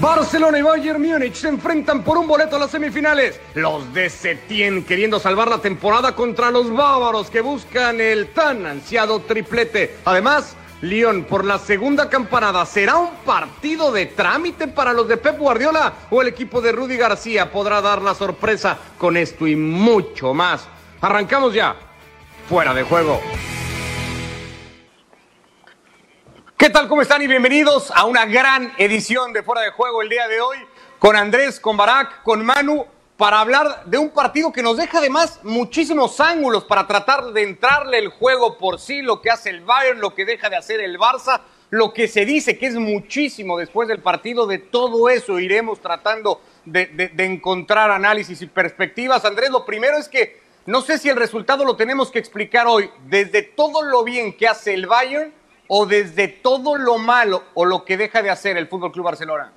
Barcelona y Bayern Múnich se enfrentan por un boleto a las semifinales. Los de Setién queriendo salvar la temporada contra los bávaros que buscan el tan ansiado triplete. Además, Lyon por la segunda campanada. ¿Será un partido de trámite para los de Pep Guardiola o el equipo de Rudy García podrá dar la sorpresa con esto y mucho más? Arrancamos ya. Fuera de juego. ¿Qué tal? ¿Cómo están? Y bienvenidos a una gran edición de Fuera de Juego el día de hoy con Andrés, con Barak, con Manu, para hablar de un partido que nos deja además muchísimos ángulos para tratar de entrarle el juego por sí, lo que hace el Bayern, lo que deja de hacer el Barça, lo que se dice que es muchísimo después del partido, de todo eso iremos tratando de, de encontrar análisis y perspectivas. Andrés, lo primero es que no sé si el resultado lo tenemos que explicar hoy, desde todo lo bien que hace el Bayern o desde todo lo malo o lo que deja de hacer el Fútbol Club Barcelona?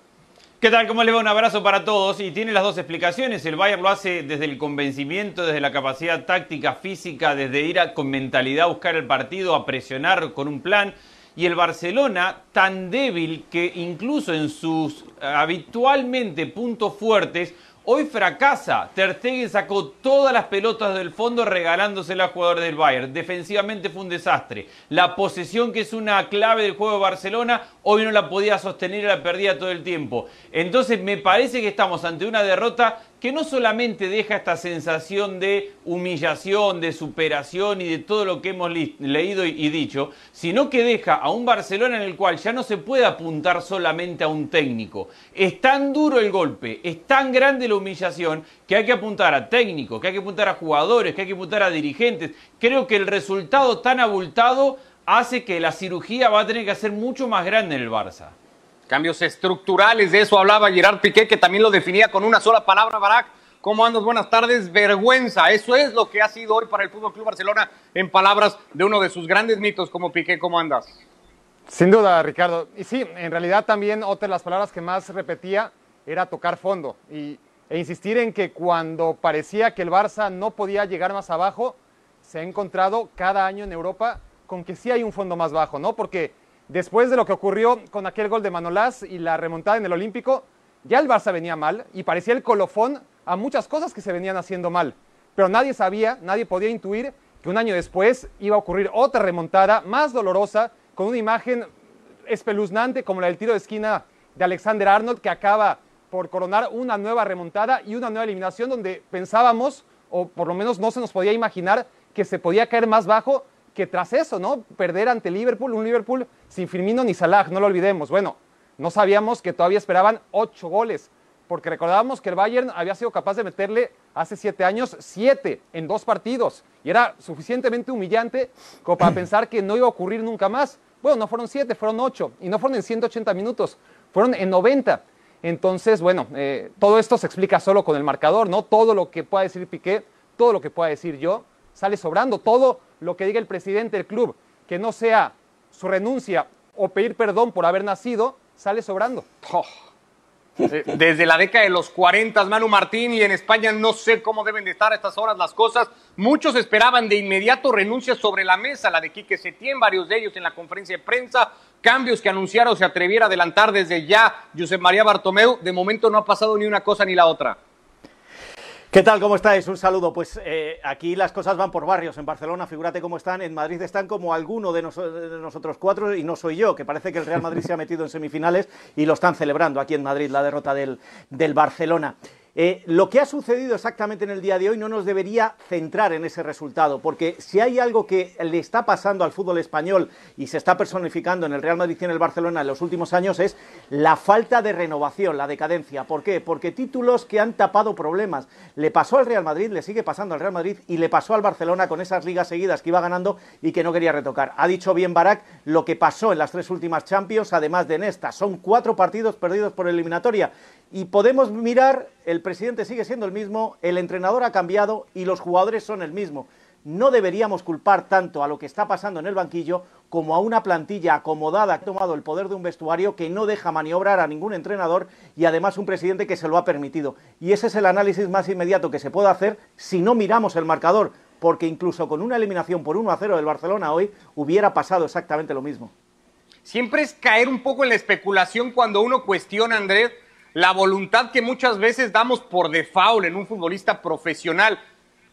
¿Qué tal? ¿Cómo le va? Un abrazo para todos. Y tiene las dos explicaciones. El Bayern lo hace desde el convencimiento, desde la capacidad táctica, física, desde ir con mentalidad a buscar el partido, a presionar con un plan. Y el Barcelona tan débil que incluso en sus habitualmente puntos fuertes Hoy fracasa. Ter sacó todas las pelotas del fondo regalándoselas al jugador del Bayern. Defensivamente fue un desastre. La posesión, que es una clave del juego de Barcelona, hoy no la podía sostener y la perdía todo el tiempo. Entonces me parece que estamos ante una derrota que no solamente deja esta sensación de humillación, de superación y de todo lo que hemos leído y dicho, sino que deja a un Barcelona en el cual ya no se puede apuntar solamente a un técnico. Es tan duro el golpe, es tan grande la humillación que hay que apuntar a técnicos, que hay que apuntar a jugadores, que hay que apuntar a dirigentes. Creo que el resultado tan abultado hace que la cirugía va a tener que ser mucho más grande en el Barça. Cambios estructurales, de eso hablaba Gerard Piqué, que también lo definía con una sola palabra, Barak. ¿Cómo andas? Buenas tardes. Vergüenza. Eso es lo que ha sido hoy para el Fútbol Club Barcelona, en palabras de uno de sus grandes mitos como Piqué. ¿Cómo andas? Sin duda, Ricardo. Y sí, en realidad también otra de las palabras que más repetía era tocar fondo y, e insistir en que cuando parecía que el Barça no podía llegar más abajo, se ha encontrado cada año en Europa con que sí hay un fondo más bajo, ¿no? Porque después de lo que ocurrió con aquel gol de Manolás y la remontada en el Olímpico, ya el Barça venía mal y parecía el colofón a muchas cosas que se venían haciendo mal. Pero nadie sabía, nadie podía intuir que un año después iba a ocurrir otra remontada más dolorosa, con una imagen espeluznante como la del tiro de esquina de Alexander Arnold, que acaba por coronar una nueva remontada y una nueva eliminación donde pensábamos, o por lo menos no se nos podía imaginar, que se podía caer más bajo que tras eso, ¿no? Perder ante Liverpool, un Liverpool sin Firmino ni Salah, no lo olvidemos. Bueno, no sabíamos que todavía esperaban ocho goles, porque recordábamos que el Bayern había sido capaz de meterle hace siete años siete en dos partidos, y era suficientemente humillante como para pensar que no iba a ocurrir nunca más. Bueno, no fueron siete, fueron ocho, y no fueron en 180 minutos, fueron en 90. Entonces, bueno, eh, todo esto se explica solo con el marcador, ¿no? Todo lo que pueda decir Piqué, todo lo que pueda decir yo, sale sobrando. Todo lo que diga el presidente del club, que no sea su renuncia o pedir perdón por haber nacido, sale sobrando. Oh. Desde la década de los 40, Manu Martín, y en España no sé cómo deben de estar a estas horas las cosas. Muchos esperaban de inmediato renuncias sobre la mesa, la de Quique Setién, varios de ellos en la conferencia de prensa, cambios que anunciaron se atreviera a adelantar desde ya Josep María Bartomeu. De momento no ha pasado ni una cosa ni la otra. ¿Qué tal? ¿Cómo estáis? Un saludo. Pues eh, aquí las cosas van por barrios. En Barcelona, figúrate cómo están. En Madrid están como alguno de, de, nosotros cuatro y no soy yo, que parece que el Real Madrid se ha metido en semifinales y lo están celebrando aquí en Madrid, la derrota del, del Barcelona. Eh, lo que ha sucedido exactamente en el día de hoy no nos debería centrar en ese resultado, porque si hay algo que le está pasando al fútbol español y se está personificando en el Real Madrid y en el Barcelona en los últimos años es la falta de renovación, la decadencia. ¿Por qué? Porque títulos que han tapado problemas. Le pasó al Real Madrid, le sigue pasando al Real Madrid y le pasó al Barcelona con esas ligas seguidas que iba ganando y que no quería retocar. Ha dicho bien Barak lo que pasó en las tres últimas Champions, además de en esta. Son cuatro partidos perdidos por eliminatoria y podemos mirar, el presidente sigue siendo el mismo, el entrenador ha cambiado y los jugadores son el mismo. No deberíamos culpar tanto a lo que está pasando en el banquillo como a una plantilla acomodada que ha tomado el poder de un vestuario que no deja maniobrar a ningún entrenador y además un presidente que se lo ha permitido. Y ese es el análisis más inmediato que se puede hacer si no miramos el marcador, porque incluso con una eliminación por 1 a 0 del Barcelona hoy hubiera pasado exactamente lo mismo. Siempre es caer un poco en la especulación cuando uno cuestiona, Andrés, la voluntad que muchas veces damos por default en un futbolista profesional.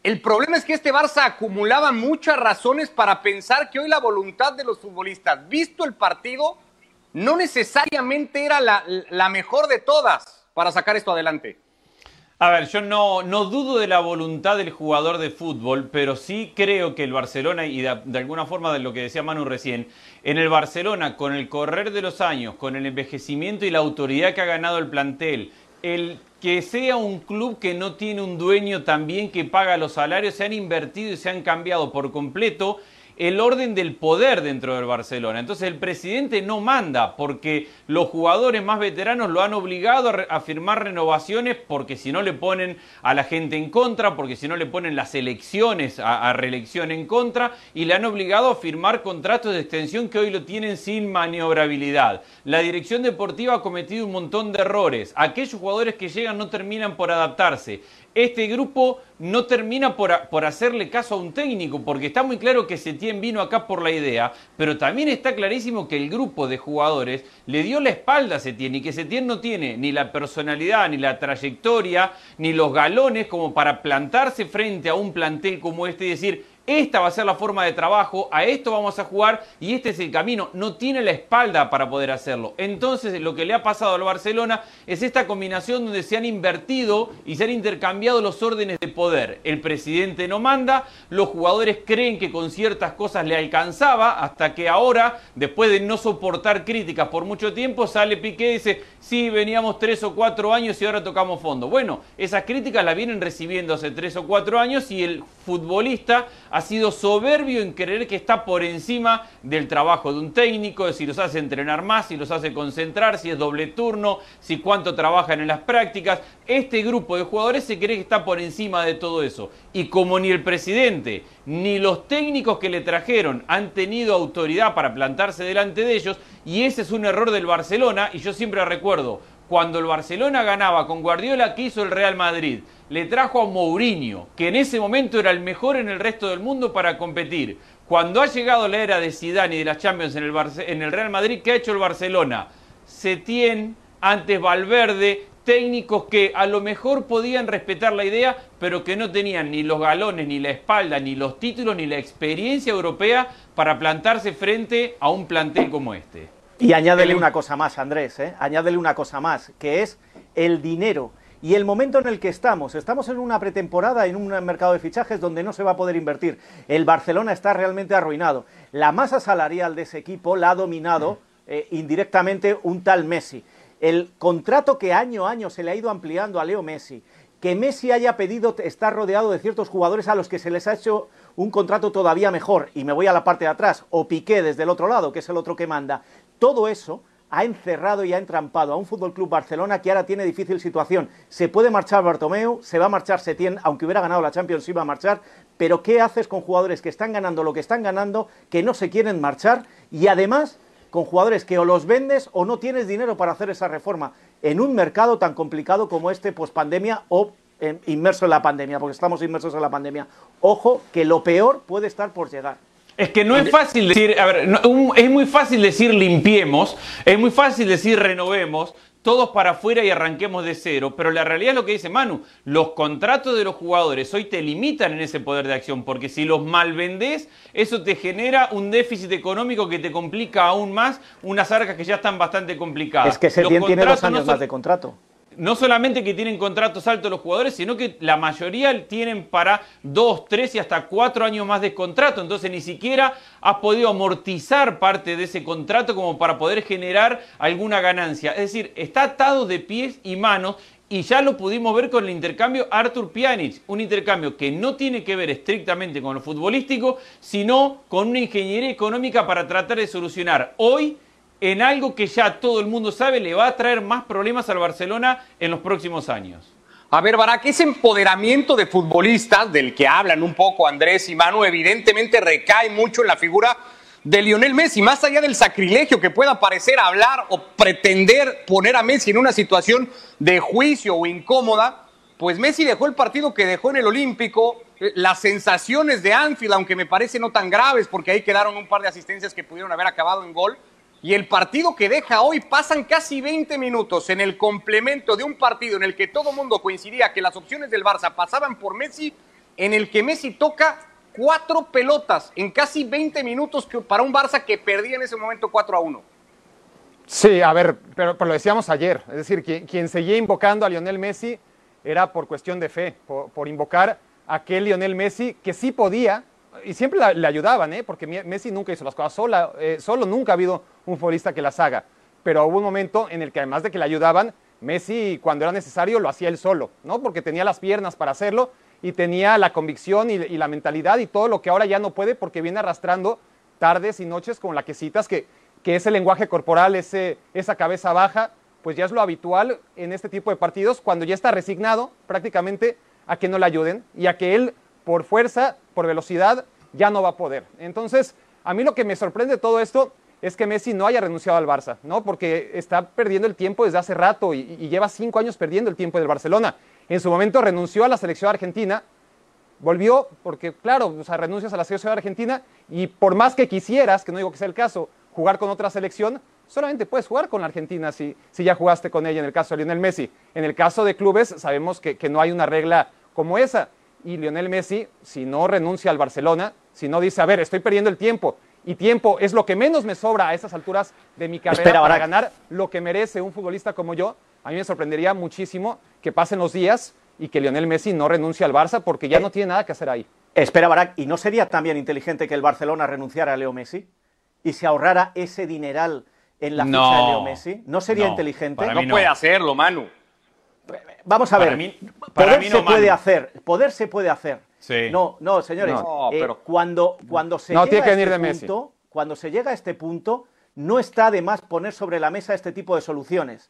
El problema es que este Barça acumulaba muchas razones para pensar que hoy la voluntad de los futbolistas, visto el partido, no necesariamente era la, la mejor de todas para sacar esto adelante. A ver, yo no, no dudo de la voluntad del jugador de fútbol, pero sí creo que el Barcelona, y de, de, alguna forma de lo que decía Manu recién, en el Barcelona, con el correr de los años, con el envejecimiento y la autoridad que ha ganado el plantel, el que sea un club que no tiene un dueño también que paga los salarios, se han invertido y se han cambiado por completo el orden del poder dentro del Barcelona. Entonces el presidente no manda porque los jugadores más veteranos lo han obligado a, firmar renovaciones porque si no le ponen a la gente en contra, porque si no le ponen las elecciones a, a reelección en contra y le han obligado a firmar contratos de extensión que hoy lo tienen sin maniobrabilidad. La dirección deportiva ha cometido un montón de errores. Aquellos jugadores que llegan no terminan por adaptarse este grupo no termina por, por, hacerle caso a un técnico, porque está muy claro que Setién vino acá por la idea, pero también está clarísimo que el grupo de jugadores le dio la espalda a Setién y que Setién no tiene ni la personalidad, ni la trayectoria, ni los galones como para plantarse frente a un plantel como este y decir, esta va a ser la forma de trabajo, a esto vamos a jugar y este es el camino. No tiene la espalda para poder hacerlo. Entonces lo que le ha pasado al Barcelona es esta combinación donde se han invertido y se han intercambiado los órdenes de poder. El presidente no manda, los jugadores creen que con ciertas cosas le alcanzaba, hasta que ahora, después de no soportar críticas por mucho tiempo, sale Piqué y dice, sí, veníamos tres o cuatro años y ahora tocamos fondo. Bueno, esas críticas las vienen recibiendo hace tres o cuatro años y el futbolista ha sido soberbio en creer que está por encima del trabajo de un técnico, de si los hace entrenar más, si los hace concentrar, si es doble turno, si cuánto trabajan en las prácticas. Este grupo de jugadores se cree que está por encima de todo eso. Y como ni el presidente ni los técnicos que le trajeron han tenido autoridad para plantarse delante de ellos, y ese es un error del Barcelona, y yo siempre recuerdo, cuando el Barcelona ganaba con Guardiola, ¿qué hizo el Real Madrid? Le trajo a Mourinho, que en ese momento era el mejor en el resto del mundo para competir. Cuando ha llegado la era de Zidane y de las Champions en el, en el Real Madrid, ¿qué ha hecho el Barcelona? Setién, antes Valverde, técnicos que a lo mejor podían respetar la idea, pero que no tenían ni los galones, ni la espalda, ni los títulos, ni la experiencia europea para plantarse frente a un plantel como este. Y añádele una cosa más, Andrés, ¿eh? añádele una cosa más, que es el dinero y el momento en el que estamos. Estamos en una pretemporada, en un mercado de fichajes donde no se va a poder invertir. El Barcelona está realmente arruinado. La masa salarial de ese equipo la ha dominado eh, indirectamente un tal Messi. El contrato que año a año se le ha ido ampliando a Leo Messi, que Messi haya pedido estar rodeado de ciertos jugadores a los que se les ha hecho un contrato todavía mejor, y me voy a la parte de atrás, o Piqué desde el otro lado, que es el otro que manda, todo eso ha encerrado y ha entrampado a un Fútbol Club Barcelona que ahora tiene difícil situación. Se puede marchar Bartomeu, se va a marchar Setién, aunque hubiera ganado la Champions iba a marchar, pero ¿qué haces con jugadores que están ganando lo que están ganando, que no se quieren marchar y además con jugadores que o los vendes o no tienes dinero para hacer esa reforma en un mercado tan complicado como este post pandemia o eh, inmerso en la pandemia, porque estamos inmersos en la pandemia. Ojo que lo peor puede estar por llegar. Es que no es fácil decir, a ver, no, es muy fácil decir limpiemos, es muy fácil decir renovemos, todos para afuera y arranquemos de cero, pero la realidad es lo que dice Manu, los contratos de los jugadores hoy te limitan en ese poder de acción, porque si los mal vendés, eso te genera un déficit económico que te complica aún más unas arcas que ya están bastante complicadas. Es que se tiene dos años no más de contrato no solamente que tienen contratos altos los jugadores, sino que la mayoría tienen para dos, tres y hasta cuatro años más de contrato. Entonces ni siquiera has podido amortizar parte de ese contrato como para poder generar alguna ganancia. Es decir, está atado de pies y manos y ya lo pudimos ver con el intercambio Artur Pjanic, un intercambio que no tiene que ver estrictamente con lo futbolístico, sino con una ingeniería económica para tratar de solucionar hoy en algo que ya todo el mundo sabe le va a traer más problemas al Barcelona en los próximos años. A ver, Barak, ese empoderamiento de futbolistas del que hablan un poco Andrés y Manu, evidentemente recae mucho en la figura de Lionel Messi, más allá del sacrilegio que pueda parecer hablar o pretender poner a Messi en una situación de juicio o incómoda, pues Messi dejó el partido que dejó en el Olímpico, eh, las sensaciones de Anfield, aunque me parece no tan graves, porque ahí quedaron un par de asistencias que pudieron haber acabado en gol, Y el partido que deja hoy pasan casi 20 minutos en el complemento de un partido en el que todo mundo coincidía que las opciones del Barça pasaban por Messi, en el que Messi toca cuatro pelotas en casi 20 minutos para un Barça que perdía en ese momento 4 a 1. Sí, a ver, pero, lo decíamos ayer, es decir, quien, seguía invocando a Lionel Messi era por cuestión de fe, por, invocar a aquel Lionel Messi que sí podía, y siempre le ayudaban, ¿eh? porque Messi nunca hizo las cosas sola, eh, solo nunca ha habido un futbolista que las haga. Pero hubo un momento en el que además de que le ayudaban, Messi cuando era necesario lo hacía él solo, ¿no? Porque tenía las piernas para hacerlo y tenía la convicción y, la mentalidad y todo lo que ahora ya no puede porque viene arrastrando tardes y noches con la que citas, que, que ese lenguaje corporal, ese, esa cabeza baja, pues ya es lo habitual en este tipo de partidos cuando ya está resignado prácticamente a que no le ayuden y a que él por fuerza, por velocidad, ya no va a poder. Entonces, a mí lo que me sorprende de todo esto es que Messi no haya renunciado al Barça, ¿no? Porque está perdiendo el tiempo desde hace rato y, lleva cinco años perdiendo el tiempo del Barcelona. En su momento renunció a la selección argentina, volvió porque, claro, o sea, renuncias a la selección argentina y por más que quisieras, que no digo que sea el caso, jugar con otra selección, solamente puedes jugar con la Argentina si, si ya jugaste con ella en el caso de Lionel Messi. En el caso de clubes sabemos que no hay una regla como esa. Y Lionel Messi, si no renuncia al Barcelona, si no dice, a ver, estoy perdiendo el tiempo, y tiempo es lo que menos me sobra a estas alturas de mi carrera para ganar lo que merece un futbolista como yo, a mí me sorprendería muchísimo que pasen los días y que Lionel Messi no renuncie al Barça porque ya eh, no tiene nada que hacer ahí. Espera, Barak, ¿y no sería también inteligente que el Barcelona renunciara a Leo Messi y se ahorrara ese dineral en la ficha de Leo Messi? ¿No sería inteligente? no, puede hacerlo, Manu. Vamos a ver, poder se puede hacer, poder se puede hacer. No, no, señores. Eh, cuando, cuando se llega a este punto, cuando se llega a este punto, no está de más poner sobre la mesa este tipo de soluciones.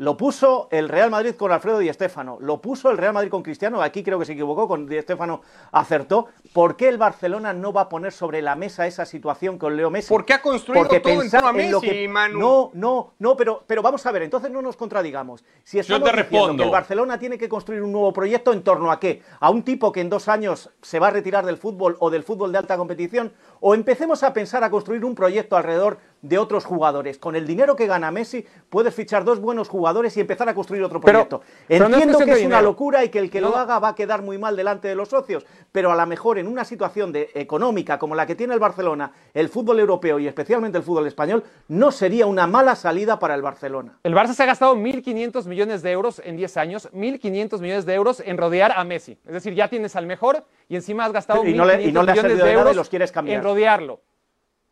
Lo puso el Real Madrid con Alfredo Di Stéfano, lo puso el Real Madrid con Cristiano, aquí creo que se equivocó, con Di Stéfano acertó. ¿Por qué el Barcelona no va a poner sobre la mesa esa situación con Leo Messi? Porque ha construido Porque todo en a Messi, que... Manu. No, no, no, pero, pero vamos a ver, entonces no nos contradigamos. Si estamos Yo te diciendo que el Barcelona tiene que construir un nuevo proyecto, ¿en torno a qué? ¿A un tipo que en dos años se va a retirar del fútbol o del fútbol de alta competición? ¿O empecemos a pensar a construir un proyecto alrededor de otros jugadores. Con el dinero que gana Messi, puedes fichar dos buenos jugadores y empezar a construir otro proyecto. Entiendo que es una locura y que el que lo haga va a quedar muy mal delante de los socios, pero a lo mejor en una situación de, económica como la que tiene el Barcelona, el fútbol europeo y especialmente el fútbol español, no sería una mala salida para el Barcelona. El Barça se ha gastado 1.500 millones de euros en 10 años, 1.500 millones de euros en rodear a Messi. Es decir, ya tienes al mejor y encima has gastado 1.500 millones de euros en rodearlo.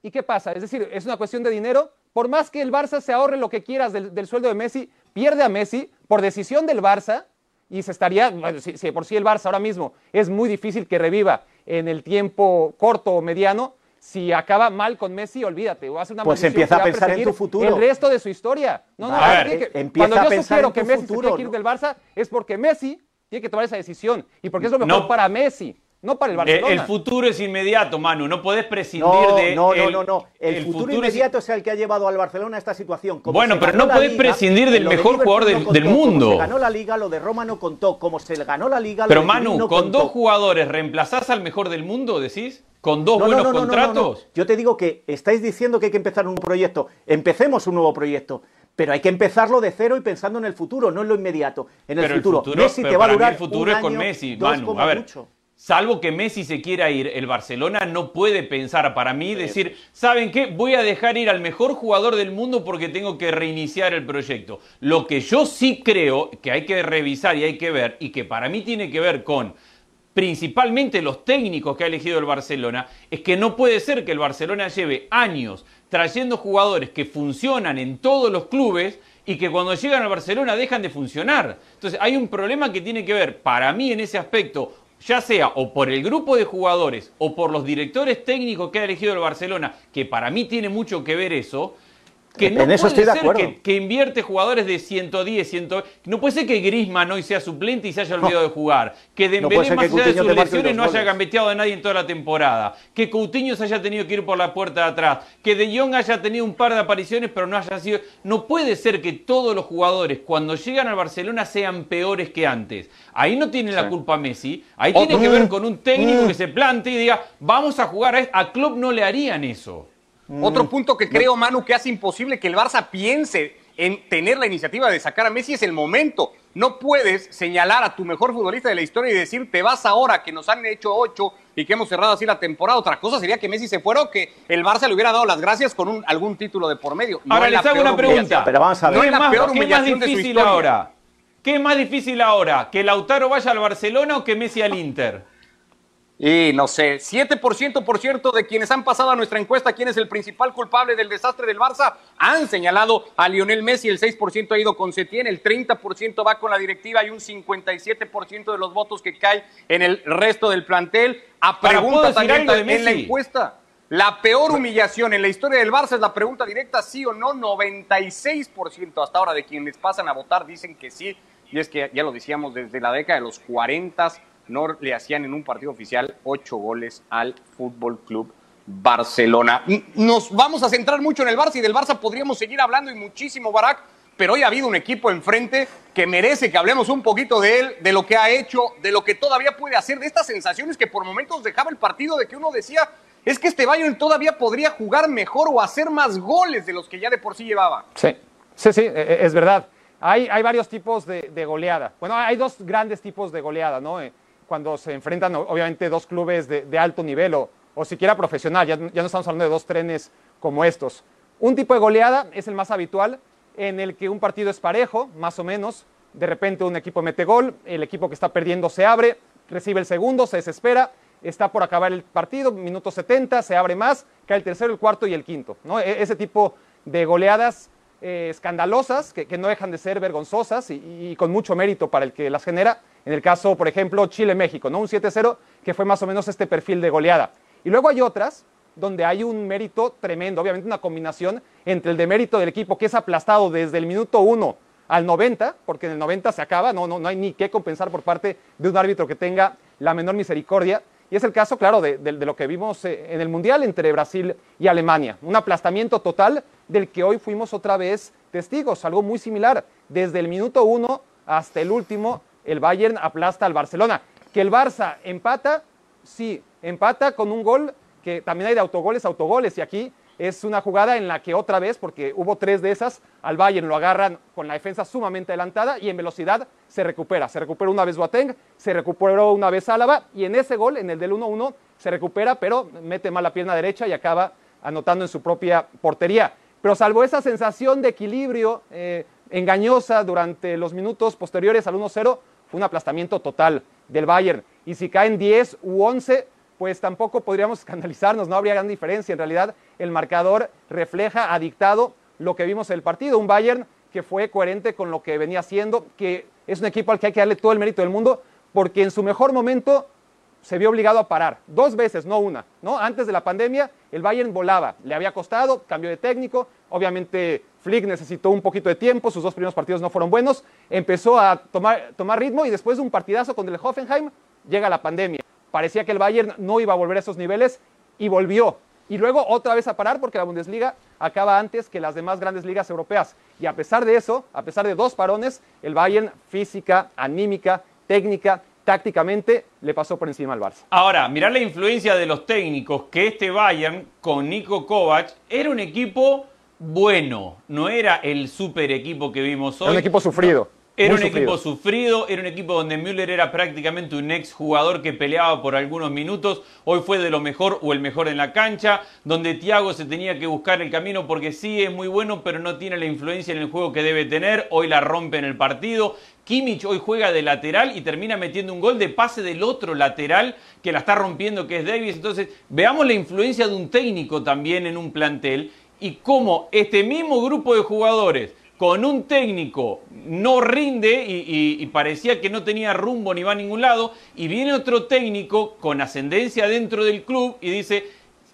¿Y qué pasa? Es decir, es una cuestión de dinero. Por más que el Barça se ahorre lo que quieras del, sueldo de Messi, pierde a Messi por decisión del Barça y se estaría, si, por sí el Barça ahora mismo es muy difícil que reviva en el tiempo corto o mediano, si acaba mal con Messi, olvídate. Va a una pues empieza a pensar en tu futuro. El resto de su historia. No, no, cuando yo sugiero que Messi se tiene que ir del Barça es porque Messi tiene que tomar esa decisión y porque es lo mejor para Messi. No para el eh, Barcelona. El, futuro es inmediato, Manu. No podés prescindir de. No, no, no, no. El, futuro, inmediato es... el que ha llevado al Barcelona a esta situación. bueno, pero no podés prescindir del mejor jugador del, mundo. Como se ganó la liga, lo de Roma no contó. Como se ganó la liga, pero Manu, con dos jugadores, ¿reemplazás al mejor del mundo, decís? ¿Con dos buenos contratos? Yo te digo que estáis diciendo que hay que empezar un proyecto. Empecemos un nuevo proyecto pero hay que empezarlo de cero y pensando en el futuro, no en lo inmediato, en el futuro. Messi te va a durar el futuro es con Messi, Manu. A ver, Salvo que Messi se quiera ir, el Barcelona no puede pensar para mí, decir, ¿saben qué? Voy a dejar ir al mejor jugador del mundo porque tengo que reiniciar el proyecto. Lo que yo sí creo que hay que revisar y hay que ver, y que para mí tiene que ver con principalmente los técnicos que ha elegido el Barcelona, es que no puede ser que el Barcelona lleve años trayendo jugadores que funcionan en todos los clubes y que cuando llegan al Barcelona dejan de funcionar. Entonces hay un problema que tiene que ver, para mí en ese aspecto, ya sea o por el grupo de jugadores o por los directores técnicos que ha elegido el Barcelona, que para mí tiene mucho que ver eso, que no puede ser que, invierte jugadores de 110, 120. No puede ser que Griezmann hoy sea suplente y se haya olvidado de jugar. Que Dembélé, más allá de sus lesiones, no haya gambeteado a nadie en toda la temporada. Que Coutinho se haya tenido que ir por la puerta de atrás. Que De Jong haya tenido un par de apariciones, pero no haya sido... No puede ser que todos los jugadores, cuando llegan al Barcelona, sean peores que antes. Ahí no tiene la culpa Messi. Ahí tiene que ver con un técnico que se plante y diga, vamos a jugar a... A Klopp no le harían eso. Otro punto que creo, Manu, que hace imposible que el Barça piense en tener la iniciativa de sacar a Messi es el momento. No puedes señalar a tu mejor futbolista de la historia y decir, te vas ahora, que nos han hecho ocho y que hemos cerrado así la temporada. Otra cosa sería que Messi se fuera o que el Barça le hubiera dado las gracias con un, algún título de por medio. No ahora les hago una pregunta. Pero vamos a ver. ¿Qué, es más, ¿qué más difícil ahora? ¿Qué es más difícil ahora? ¿Que Lautaro vaya al Barcelona o que Messi al Inter? Y no sé, 7% por cierto de quienes han pasado a nuestra encuesta quién es el principal culpable del desastre del Barça han señalado a Lionel Messi, el 6% ha ido con Setién, el 30% va con la directiva y un 57% de los votos que cae en el resto del plantel. A pregunta también en la encuesta. La peor humillación en la historia del Barça es la pregunta directa, sí o no, 96% hasta ahora de quienes pasan a votar dicen que sí, y es que ya lo decíamos desde la década de los 40 no le hacían en un partido oficial ocho goles al Fútbol Club Barcelona. Nos vamos a centrar mucho en el Barça y del Barça podríamos seguir hablando y muchísimo, Barak, pero hoy ha habido un equipo enfrente que merece que hablemos un poquito de él, de lo que ha hecho, de lo que todavía puede hacer, de estas sensaciones que por momentos dejaba el partido, de que uno decía, es que este Bayern todavía podría jugar mejor o hacer más goles de los que ya de por sí llevaba. Sí, sí, sí, e, e, es verdad. Hay, hay varios tipos de, goleada. Bueno, hay dos grandes tipos de goleada, ¿no? Cuando se enfrentan obviamente dos clubes de, alto nivel o, o, siquiera profesional, ya, ya no estamos hablando de dos trenes como estos. Un tipo de goleada es el más habitual, en el que un partido es parejo, más o menos, de repente un equipo mete gol, el equipo que está perdiendo se abre, recibe el segundo, se desespera, está por acabar el partido, minuto 70, se abre más, cae el tercero, el cuarto y el quinto. ¿no? E, ese tipo de goleadas eh, escandalosas, que, no dejan de ser vergonzosas y, con mucho mérito para el que las genera, en el caso, por ejemplo, Chile-México, ¿no? Un 7-0 que fue más o menos este perfil de goleada. Y luego hay otras donde hay un mérito tremendo, obviamente una combinación entre el demérito del equipo que es aplastado desde el minuto 1 al 90, porque en el 90 se acaba, no, no, no hay ni qué compensar por parte de un árbitro que tenga la menor misericordia. Y es el caso, claro, de, lo que vimos eh, en el Mundial entre Brasil y Alemania. Un aplastamiento total del que hoy fuimos otra vez testigos, algo muy similar. Desde el minuto 1 hasta el último, el Bayern aplasta al Barcelona. Que el Barça empata, sí, empata con un gol que también hay de autogoles, autogoles, y aquí es una jugada en la que otra vez, porque hubo tres de esas, al Bayern lo agarran con la defensa sumamente adelantada y en velocidad se recupera. Se recupera una vez Boateng, se recuperó una vez Álava y en ese gol, en el del 1-1, se recupera, pero mete mal la pierna derecha y acaba anotando en su propia portería. Pero salvo esa sensación de equilibrio eh, engañosa durante los minutos posteriores al 1-0, fue un aplastamiento total del Bayern. Y si caen 10 u 11, pues tampoco podríamos escandalizarnos, no habría gran diferencia. En realidad, el marcador refleja, ha dictado lo que vimos en el partido. Un Bayern que fue coherente con lo que venía haciendo, que es un equipo al que hay que darle todo el mérito del mundo, porque en su mejor momento se vio obligado a parar, dos veces, no una, ¿no? Antes de la pandemia, el Bayern volaba, le había costado, cambio de técnico, obviamente Flick necesitó un poquito de tiempo, sus dos primeros partidos no fueron buenos, empezó a tomar, tomar ritmo y después de un partidazo con el Hoffenheim, llega la pandemia. Parecía que el Bayern no iba a volver a esos niveles y volvió. Y luego otra vez a parar porque la Bundesliga acaba antes que las demás grandes ligas europeas. Y a pesar de eso, a pesar de dos parones, el Bayern física, anímica, técnica, tácticamente le pasó por encima al Barça. Ahora, mirá la influencia de los técnicos, que este Bayern con Nico Kovac era un equipo bueno, no era el super equipo que vimos hoy. Era un equipo sufrido. Era un equipo sufrido, era un equipo donde Müller era prácticamente un ex jugador que peleaba por algunos minutos. Hoy fue de lo mejor o el mejor en la cancha, donde Thiago se tenía que buscar el camino porque sí es muy bueno, pero no tiene la influencia en el juego que debe tener. Hoy la rompe en el partido. Kimmich hoy juega de lateral y termina metiendo un gol de pase del otro lateral que la está rompiendo, que es Davis. Entonces, veamos la influencia de un técnico también en un plantel y cómo este mismo grupo de jugadores con un técnico no rinde y, parecía que no tenía rumbo ni va a ningún lado, y viene otro técnico con ascendencia dentro del club y dice,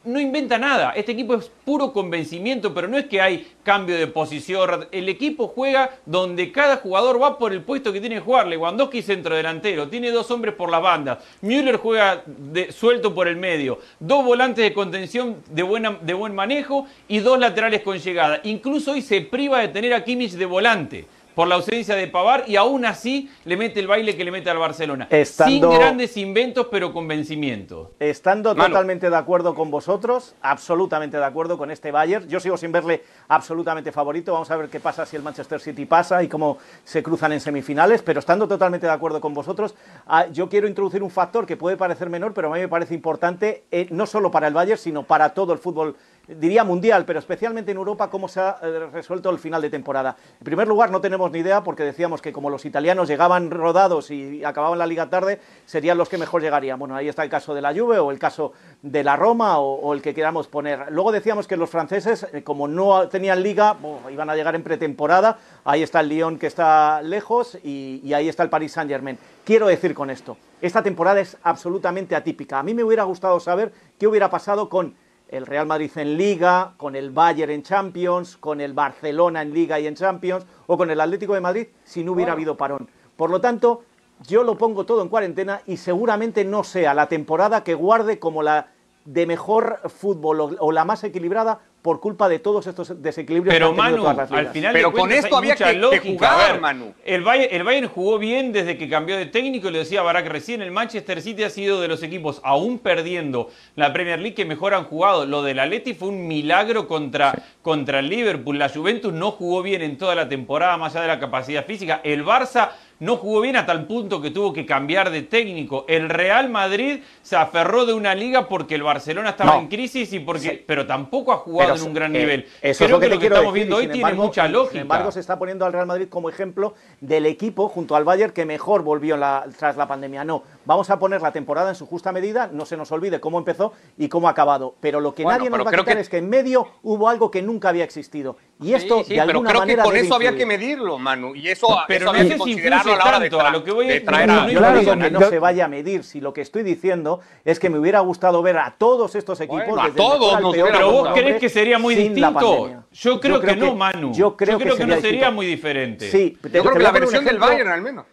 no inventa nada. Este equipo es puro convencimiento, pero no es que hay cambio de posición. El equipo juega donde cada jugador va por el puesto que tiene que jugar. Lewandowski centro delantero, tiene dos hombres por la banda. Müller juega de, suelto por el medio. Dos volantes de contención de, buena, de buen manejo y dos laterales con llegada. Incluso hoy se priva de tener a Kimmich de volante por la ausencia de Pavar y aún así le mete el baile que le mete al Barcelona. Estando- Sin grandes inventos, pero con vencimiento. Estando Manu. totalmente de acuerdo con vosotros, absolutamente de acuerdo con este Bayern. Yo sigo sin verle absolutamente favorito. Vamos a ver qué pasa si el Manchester City pasa y cómo se cruzan en semifinales. Pero estando totalmente de acuerdo con vosotros, ah, yo quiero introducir un factor que puede parecer menor, pero a mí me parece importante, eh, no solo para el Bayern, sino para todo el fútbol, diría mundial, pero especialmente en Europa, cómo se ha eh, resuelto el final de temporada. En primer lugar, no tenemos ni idea, porque decíamos que como los italianos llegaban rodados y acababan la liga tarde, serían los que mejor llegarían. Bueno, ahí está el caso de la Juve o el caso de la Roma o, el que queramos poner. Luego decíamos que los franceses, eh, como no tenían liga, iban a llegar en pretemporada. Ahí está el Lyon que está lejos y, y ahí está el Paris Saint Germain. Quiero decir con esto, esta temporada es absolutamente atípica. A mí me hubiera gustado saber qué hubiera pasado con el Real Madrid en Liga, con el Bayern en Champions, con el Barcelona en Liga y en Champions, o con el Atlético de Madrid si no hubiera habido parón. Por lo tanto, yo lo pongo todo en cuarentena y seguramente no sea la temporada que guarde como la de mejor fútbol o, o la más equilibrada por culpa de todos estos desequilibrios Pero que Manu, todas las al final Pero de con esto había que- jugar, ver, Manu. El Bayern, el Bayern jugó bien desde que cambió de técnico, lo decía Barak recién, el Manchester City ha sido de los equipos, aún perdiendo la Premier League, que mejor han jugado. Lo del Atleti fue un milagro contra, contra el Liverpool. La Juventus no jugó bien en toda la temporada, más allá de la capacidad física. El Barça no jugó bien hasta el punto que tuvo que cambiar de técnico. El Real Madrid se aferró de una liga porque el Barcelona estaba No. en crisis y porque, Sí. pero tampoco ha jugado Pero, en un gran eh, nivel. Eso es Creo lo que, que te lo que quiero estamos decir, viendo hoy tiene mucha lógica. Sin embargo, se está poniendo al Real Madrid como ejemplo del equipo junto al Bayern que mejor volvió la- tras la pandemia. No, vamos a poner la temporada en su justa medida, no se nos olvide cómo empezó y cómo ha acabado. Pero lo que Bueno, nadie nos va a quitar que- es que en medio hubo algo que nunca había existido. Y esto, Sí, sí, de pero creo que con eso había que medirlo, Manu. Y eso, Pero eso no había que si considerarlo a la hora de, tanto, a tra- lo que voy de es- traer no, a... no, Yo Claro, no digo que no yo- se vaya a medir, si lo que estoy diciendo es que me hubiera gustado ver a todos estos equipos, Bueno, a desde todos nos peor, Pero vos crees que sería muy distinto. Yo creo que no, Manu. Yo creo, que, no sería muy diferente. Sí, te- Yo creo que la a versión del Bayern, al menos.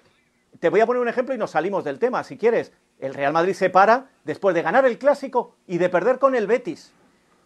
Te voy a poner un ejemplo y nos salimos del tema, si quieres. El Real Madrid se para después de ganar el Clásico y de perder con el Betis.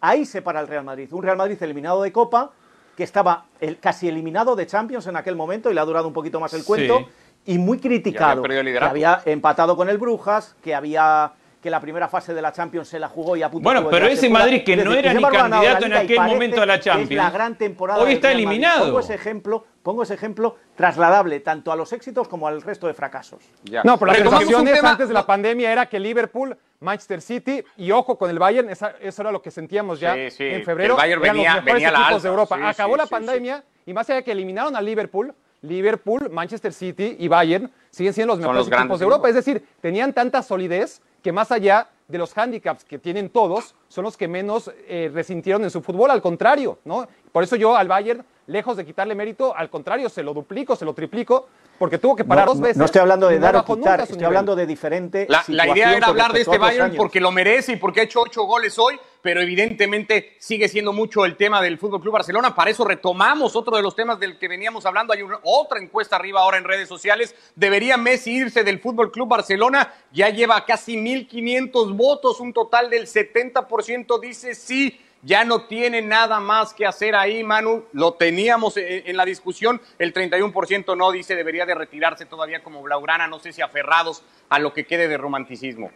Ahí se para el Real Madrid. Un Real Madrid eliminado de Copa, que estaba el- casi eliminado de Champions en aquel momento y le ha durado un poquito más el cuento. Sí. Y muy criticado. que liderato. había empatado con el Brujas, que había que la primera fase de la Champions se la jugó y a punto Bueno, pero ese. Madrid que no era ni la candidato en aquel momento a la que Es la Champions. gran temporada Hoy está eliminado. Pongo ese ejemplo, pongo ese ejemplo trasladable tanto a los éxitos como al resto de fracasos. Ya. No, pero las sensaciones tema- antes de la pandemia era que Liverpool, Manchester City y ojo con el Bayern, esa- eso era lo que sentíamos ya Sí, sí, en febrero. el Bayern eran venía- los mejores venía a la equipos alza. de Europa. Sí, Acabó sí, la sí, pandemia y más allá de que eliminaron a Liverpool, Liverpool, Manchester City y Bayern siguen siendo los mejores los equipos de Europa. Es decir, tenían tanta solidez que más allá de los handicaps que tienen todos, son los que menos eh, resintieron en su fútbol, al contrario, ¿no? Por eso yo al Bayern, lejos de quitarle mérito, al contrario, se lo duplico, se lo triplico, porque tuvo que parar no, dos veces. no estoy hablando de dar o quitar, estoy nivel. hablando de diferente. La, idea era hablar de este Bayern años. porque lo merece y porque ha hecho ocho goles hoy, pero evidentemente sigue siendo mucho el tema del Fútbol Club Barcelona. Para eso retomamos otro de los temas del que veníamos hablando. Hay una- otra encuesta arriba ahora en redes sociales. ¿Debería Messi irse del Fútbol Club Barcelona? Ya lleva casi 1.500 votos, un total del 70% dice sí. Ya no tiene nada más que hacer ahí, Manu. Lo teníamos en, en la discusión. El 31% no dice debería de retirarse todavía como Blaugrana. No sé si aferrados a lo que quede de romanticismo.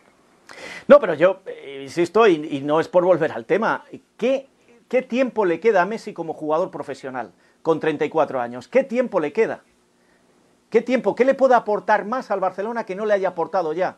No, pero yo eh, insisto, y, no es por volver al tema, ¿qué, ¿qué tiempo le queda a Messi como jugador profesional con 34 años? ¿Qué tiempo le queda? ¿Qué tiempo? ¿Qué le puede aportar más al Barcelona que no le haya aportado ya?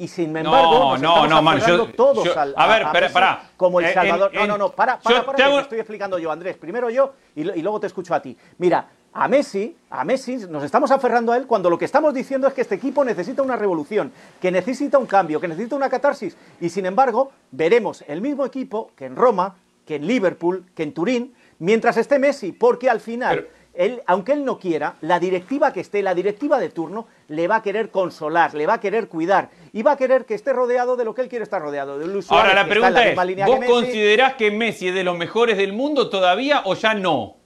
Y sin embargo, No, nos no, estamos no, yo- todos yo- al, a ver, Messi pará. como el En- Salvador. en- no, no, no, para, para, para, hago- te estoy explicando yo, Andrés. Primero yo y luego te escucho a ti. Mira, a Messi, a Messi nos estamos aferrando a él cuando lo que estamos diciendo es que este equipo necesita una revolución, que necesita un cambio, que necesita una catarsis. Y sin embargo, veremos el mismo equipo que en Roma, que en Liverpool, que en Turín, mientras esté Messi, porque al final él, aunque él no quiera, la directiva que esté, la directiva de turno, le va a querer consolar, le va a querer cuidar y va a querer que esté rodeado de lo que él quiere estar rodeado. De Luis Ahora Suárez, la pregunta es, ¿vos que Messi. considerás que Messi es de los mejores del mundo todavía o ya no?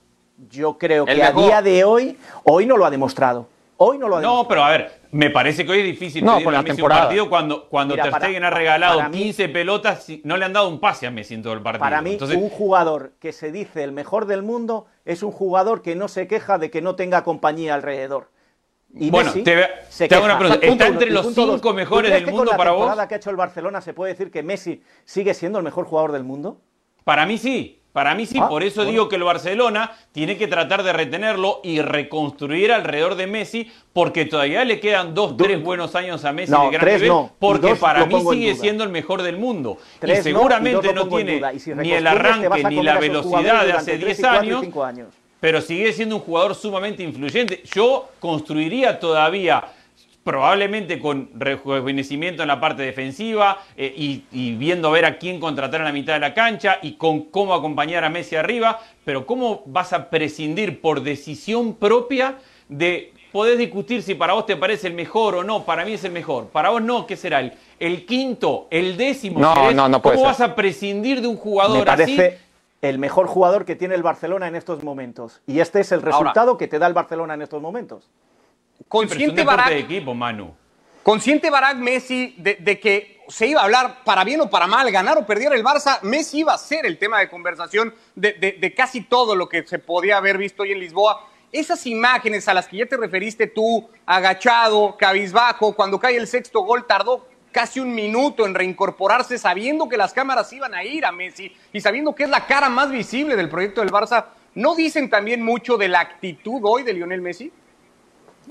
Yo creo El que a mejor. día de hoy, hoy no lo ha demostrado. Hoy no lo ha No, demostrado. pero a ver, Me parece que hoy es difícil No, por a la Messi un partido cuando, cuando Mira, Ter para- Stegen ha para- regalado para mí- 15 pelotas, y no le han dado un pase a Messi en todo el partido. Para mí, Entonces, un jugador que se dice el mejor del mundo es un jugador que no se queja de que no tenga compañía alrededor. Y Bueno, Messi te- se te hago una pregunta. ¿Está entre los cinco ¿tú mejores del mundo con para la vos? temporada que ha hecho el Barcelona se puede decir que Messi sigue siendo el mejor jugador del mundo? Para mí sí, para mí sí, Ah, por eso bueno. digo que el Barcelona tiene que tratar de retenerlo y reconstruir alrededor de Messi, porque todavía le quedan dos, Du- tres buenos años a Messi No, de gran tres nivel, no, porque para mí sigue siendo el mejor del mundo. Tres y no, seguramente y no tiene si ni el arranque ni la velocidad de hace durante 10 tres y cuatro y años. cinco años. pero sigue siendo un jugador sumamente influyente. Yo construiría todavía, probablemente con rejuvenecimiento en la parte defensiva eh, y, y viendo a ver a quién contratar en la mitad de la cancha y con cómo acompañar a Messi arriba, pero ¿cómo vas a prescindir por decisión propia de... Podés discutir si para vos te parece el mejor o no, para mí es el mejor. Para vos no, ¿qué será? ¿El, el quinto? ¿El décimo? No, ¿Querés? no, no puede ¿Cómo ser. vas a prescindir de un jugador Me parece así? el mejor jugador que tiene el Barcelona en estos momentos. Y este es el Ahora- resultado que te da el Barcelona en estos momentos. Consciente de equipo, Manu. consciente Messi de, de que se iba a hablar para bien o para mal, ganar o perder el Barça, Messi iba a ser el tema de conversación de, de- de casi todo lo que se podía haber visto hoy en Lisboa. Esas imágenes a las que ya te referiste tú, agachado, cabizbajo, cuando cae el sexto gol, tardó casi un minuto en reincorporarse, sabiendo que las cámaras iban a ir a Messi y sabiendo que es la cara más visible del proyecto del Barça. ¿No dicen también mucho de la actitud hoy de Lionel Messi?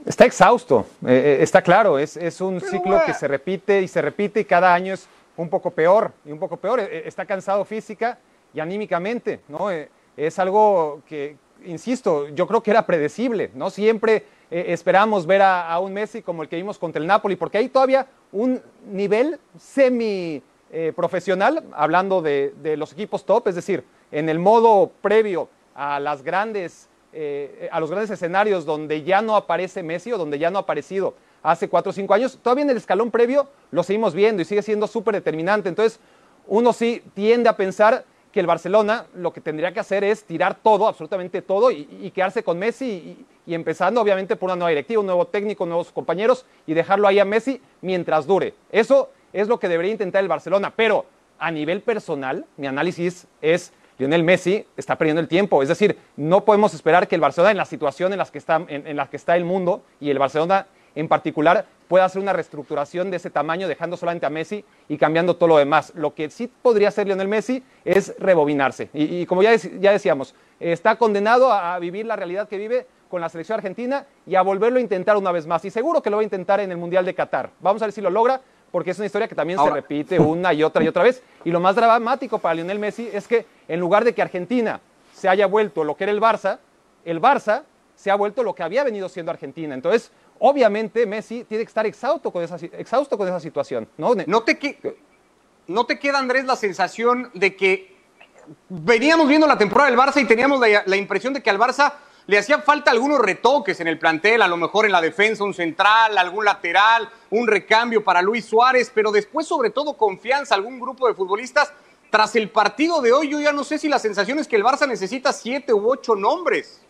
Está exhausto, eh, eh, está claro, es, es un Pero, ciclo que se repite y se repite y cada año es un poco peor y un poco peor. Eh, Está cansado física y anímicamente, ¿no? Es algo que, insisto, yo creo que era predecible, ¿no? Siempre eh, esperamos ver a, a un Messi como el que vimos contra el Napoli, porque hay todavía un nivel semi eh, profesional, hablando de, de los equipos top, es decir, en el modo previo a las grandes eh, a los grandes escenarios donde ya no aparece Messi o donde ya no ha aparecido hace cuatro o cinco años, todavía en el escalón previo lo seguimos viendo y sigue siendo súper determinante. Entonces, uno sí tiende a pensar que el Barcelona lo que tendría que hacer es tirar todo, absolutamente todo, y, y quedarse con Messi y, y empezando obviamente por una nueva directiva, un nuevo técnico, nuevos compañeros y dejarlo ahí a Messi mientras dure. Eso es lo que debería intentar el Barcelona, pero a nivel personal, mi análisis es Lionel Messi está perdiendo el tiempo. Es decir, no podemos esperar que el Barcelona, en la situación en la que está, en, que está el mundo y el Barcelona en particular, pueda hacer una reestructuración de ese tamaño, dejando solamente a Messi y cambiando todo lo demás. Lo que sí podría hacer Lionel Messi es rebobinarse. Y, como ya, ya decíamos, está condenado a vivir la realidad que vive con la selección argentina y a volverlo a intentar una vez más. Y seguro que lo va a intentar en el Mundial de Qatar. Vamos a ver si lo logra, porque es una historia que también Ahora- se repite una y otra y otra vez. Y lo más dramático para Lionel Messi es que en lugar de que Argentina se haya vuelto lo que era el Barça, el Barça se ha vuelto lo que había venido siendo Argentina. Entonces, obviamente Messi tiene que estar exhausto con esa, exhausto con esa situación. ¿no? ¿No te, que- ¿No te queda, Andrés, la sensación de que veníamos viendo la temporada del Barça y teníamos la, la impresión de que al Barça le hacían falta algunos retoques en el plantel, a lo mejor en la defensa, un central, algún lateral, un recambio para Luis Suárez, pero después sobre todo confianza, algún grupo de futbolistas. Tras el partido de hoy, yo ya no sé si la sensación es que el Barça necesita siete u ocho nombres.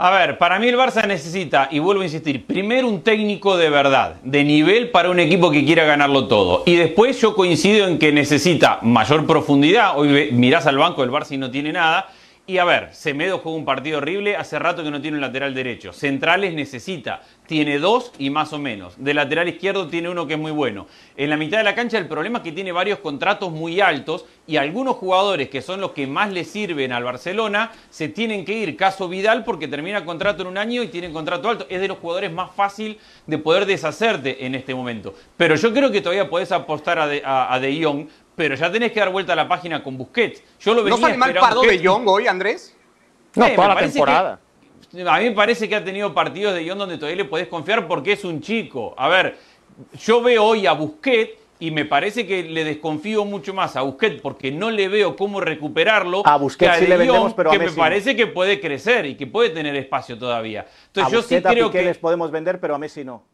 A ver, para mí el Barça necesita, y vuelvo a insistir, primero un técnico de verdad, de nivel para un equipo que quiera ganarlo todo. Y después yo coincido en que necesita mayor profundidad. Hoy mirás al banco del Barça y no tiene nada. Y a ver, Semedo juega un partido horrible, hace rato que no tiene un lateral derecho. Centrales necesita, tiene dos y más o menos. De lateral izquierdo tiene uno que es muy bueno. En la mitad de la cancha el problema es que tiene varios contratos muy altos y algunos jugadores que son los que más le sirven al Barcelona se tienen que ir. Caso Vidal porque termina contrato en un año y tiene contrato alto. Es de los jugadores más fácil de poder deshacerte en este momento. Pero yo creo que todavía podés apostar a De, a- pero ya tenés que dar vuelta a la página con Busquets. Yo lo venía ¿No sale mal. Pardo de Jong hoy, Andrés? No, Eh, toda la temporada. que- a mí me parece que ha tenido partidos de Guión donde todavía le podés confiar porque es un chico. A ver, yo veo hoy a Busquets y me parece que le desconfío mucho más a Busquets porque no le veo cómo recuperarlo. A Busquets que sí De le vendemos, pero a que me Messi parece que puede crecer y que puede tener espacio todavía. Entonces a yo sí Busquets, a creo que les podemos vender, pero a Messi no.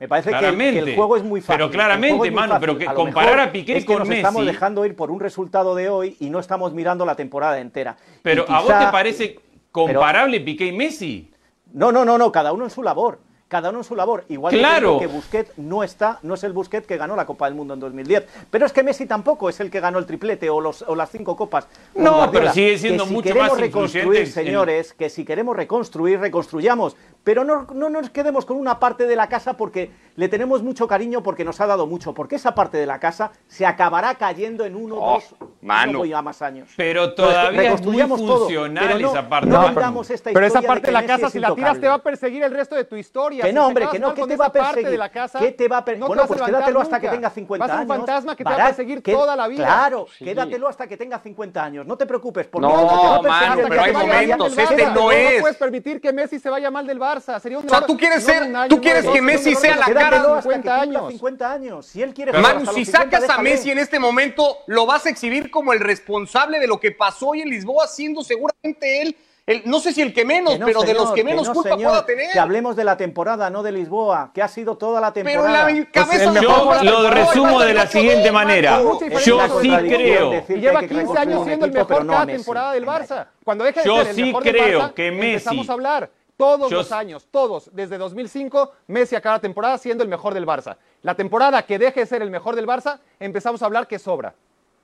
Me parece que el, Claramente. que el juego es muy fácil. Pero claramente, fácil. pero que A comparar a Piqué es que con nos estamos Messi- dejando ir por un resultado de hoy y no estamos mirando la temporada entera. Pero ¿a vos te parece comparable Piqué y Messi? No, no, no, no, cada uno en su labor. cada uno en su labor. Igual claro. que, que Busquets no está, no es el Busquets que ganó la Copa del Mundo en 2010. Pero es que Messi tampoco es el que ganó el triplete o, los, o las cinco copas. No, pero sigue siendo que si mucho queremos más reconstruir, en- señores, que si queremos reconstruir, reconstruyamos. Pero no, no nos quedemos con una parte de la casa porque le tenemos mucho cariño, porque nos ha dado mucho. Porque esa parte de la casa se acabará cayendo en uno, Oh, dos, Manu. no voy a más años. Pero todavía es muy Reconstruyamos todo, funcional pero no- esa parte. no No, vendamos esta Pero esa parte que de la casa, si la tiras, te va a perseguir el resto de tu historia. Que Si no, te hombre, que no, que te va a perseguir. de la casa, ¿Qué te va a per- no te Bueno, vas a pues quédatelo hasta que tenga 50 Va a ser años. un fantasma que te va a perseguir que- toda la vida. Claro, Sí. quédatelo hasta que tenga 50 años. No te preocupes, porque No, te va a perseguir el pero hay momentos, este no es. puedes permitir que Messi se vaya mal del Barça. Sería un O sea, tú quieres ser- año, tú quieres que Messi sea de la cara- que 50 cumpla años. 50 años. Si él quiere Manu, si los 50, sacas a déjale. Messi en este momento, lo vas a exhibir como el responsable de lo que pasó hoy en Lisboa, siendo seguramente él, el, no sé si el que menos, Que no, pero de señor, los que menos no, culpa señor, pueda tener. Que hablemos de la temporada, no de Lisboa, que ha sido toda la pero temporada. en la cabeza el de mejor- todos Yo lo resumo de la siguiente manera. Yo sí creo. Y que lleva hay que 15 reconstruir años siendo el equipo, pero mejor a cada temporada del Barça. Cuando deje de Yo ser el sí mejor del creo Barça, que Messi- empezamos a hablar. Todos Yo los años, todos, desde 2005, Messi a cada temporada siendo el mejor del Barça. La temporada que deje de ser el mejor del Barça, empezamos a hablar que sobra.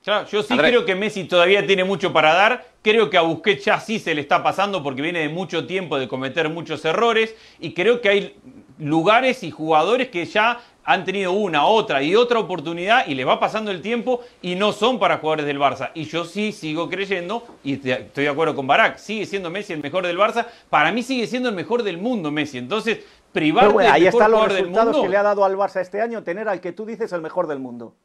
Claro, yo sí creo que Messi todavía tiene mucho para dar. Creo que a Busquets ya sí se le está pasando porque viene de mucho tiempo de cometer muchos errores. Y creo que hay lugares y jugadores que ya han tenido una, otra y otra oportunidad y le va pasando el tiempo y no son para jugadores del Barça. Y yo sí sigo creyendo, y estoy de acuerdo con Barak, sigue siendo Messi el mejor del Barça. Para mí sigue siendo el mejor del mundo Messi. Entonces, privar bueno, del ahí mejor están los jugador del resultados mundo, que le ha dado al Barça este año, tener al que tú dices el mejor del mundo.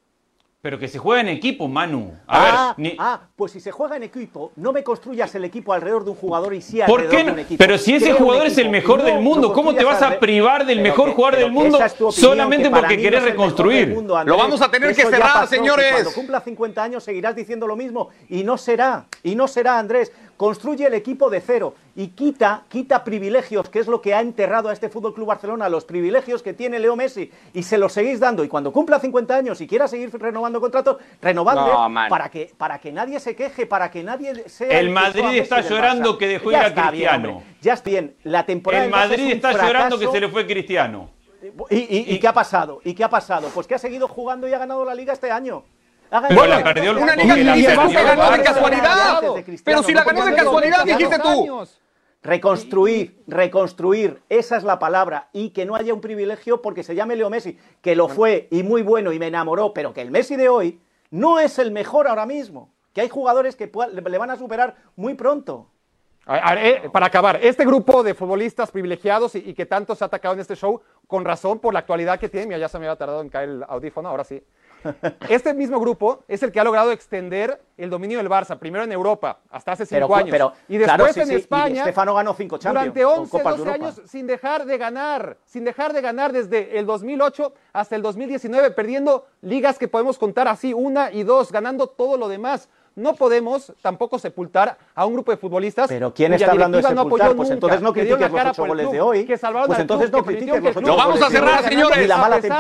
Pero que se juega en equipo, Manu. A ah, ver, ni- ah, pues si se juega en equipo, no me construyas el equipo alrededor de un jugador y sí ¿Por alrededor qué de no? un equipo. Pero si ese jugador es el mejor del mundo, ¿cómo te vas a privar del mejor que- jugador del mundo es opinión, solamente porque querés no reconstruir? del mundo, Andrés, Lo vamos a tener que cerrar, pasó, que señores. Cuando cumpla 50 años seguirás diciendo lo mismo y no será, y no será, Andrés. Construye el equipo de cero y quita, quita privilegios, que es lo que ha enterrado a este Fútbol Club Barcelona, los privilegios que tiene Leo Messi, y se los seguís dando. Y cuando cumpla 50 años y quiera seguir renovando contratos, renovadle No, para que, para que nadie se queje, para que nadie sea. El Madrid está llorando que dejó ir a bien, Cristiano. ya está bien. La temporada El Madrid está llorando que se le fue Cristiano. ¿Y, y- y qué ha pasado? ¿Y qué ha pasado? Pues que ha seguido jugando y ha ganado la liga este año. Pero la perdió el- Una liga que dices ganó de casualidad. Pero si la ganó de casualidad, dijiste tú. Reconstruir, reconstruir, esa es la palabra. Y que no haya un privilegio porque se llame Leo Messi, que lo fue y muy bueno y me enamoró, pero que el Messi de hoy no es el mejor ahora mismo. Que hay jugadores que le van a superar muy pronto. Eh, para acabar, este grupo de futbolistas privilegiados y, y que tanto se ha atacado en este show, con razón por la actualidad que tiene, mira, ya se me había tardado en caer el audífono, ahora sí. Este mismo grupo es el que ha logrado extender el dominio del Barça, primero en Europa, hasta hace cinco Pero, años, pero, y después claro, sí, en sí, España, Stefano ganó cinco Champions durante con 11, Copas de 12 Europa. años sin dejar de ganar, sin dejar de ganar desde el 2008 hasta el 2019, perdiendo ligas que podemos contar así, una y dos, ganando todo lo demás. No podemos tampoco sepultar a un grupo de futbolistas. Pero ¿quién está hablando de no sepultar? apoyó pues nunca, entonces no critiques la cara los ocho goles de hoy. que salvaron Pues entonces club, no que critiques los ocho Lo vamos a cerrar, señores.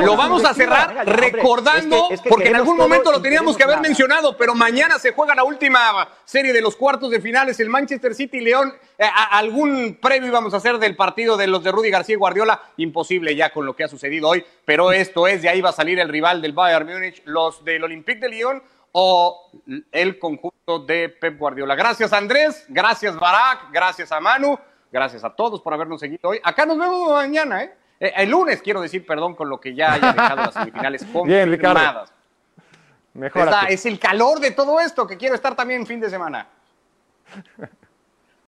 Lo vamos a cerrar recordando, es que- es que porque en algún momento lo teníamos que haber nada. mencionado, pero mañana se juega la última serie de los cuartos de finales, el Manchester City León. Eh, a- algún previo íbamos a hacer del partido de los de Rudy García y Guardiola, imposible ya con lo que ha sucedido hoy, pero esto es, de ahí va a salir el rival del Bayern Múnich, los del Olympique de Lyon o el conjunto de Pep Guardiola. Gracias Andrés, gracias Barak, gracias a Manu, gracias a todos por habernos seguido hoy. Acá nos vemos mañana, ¿eh? Eh, el lunes, quiero decir, perdón, con lo que ya haya dejado las semifinales Bien, Ricardo. confirmadas. Mejor es el calor de todo esto que quiero estar también fin de semana.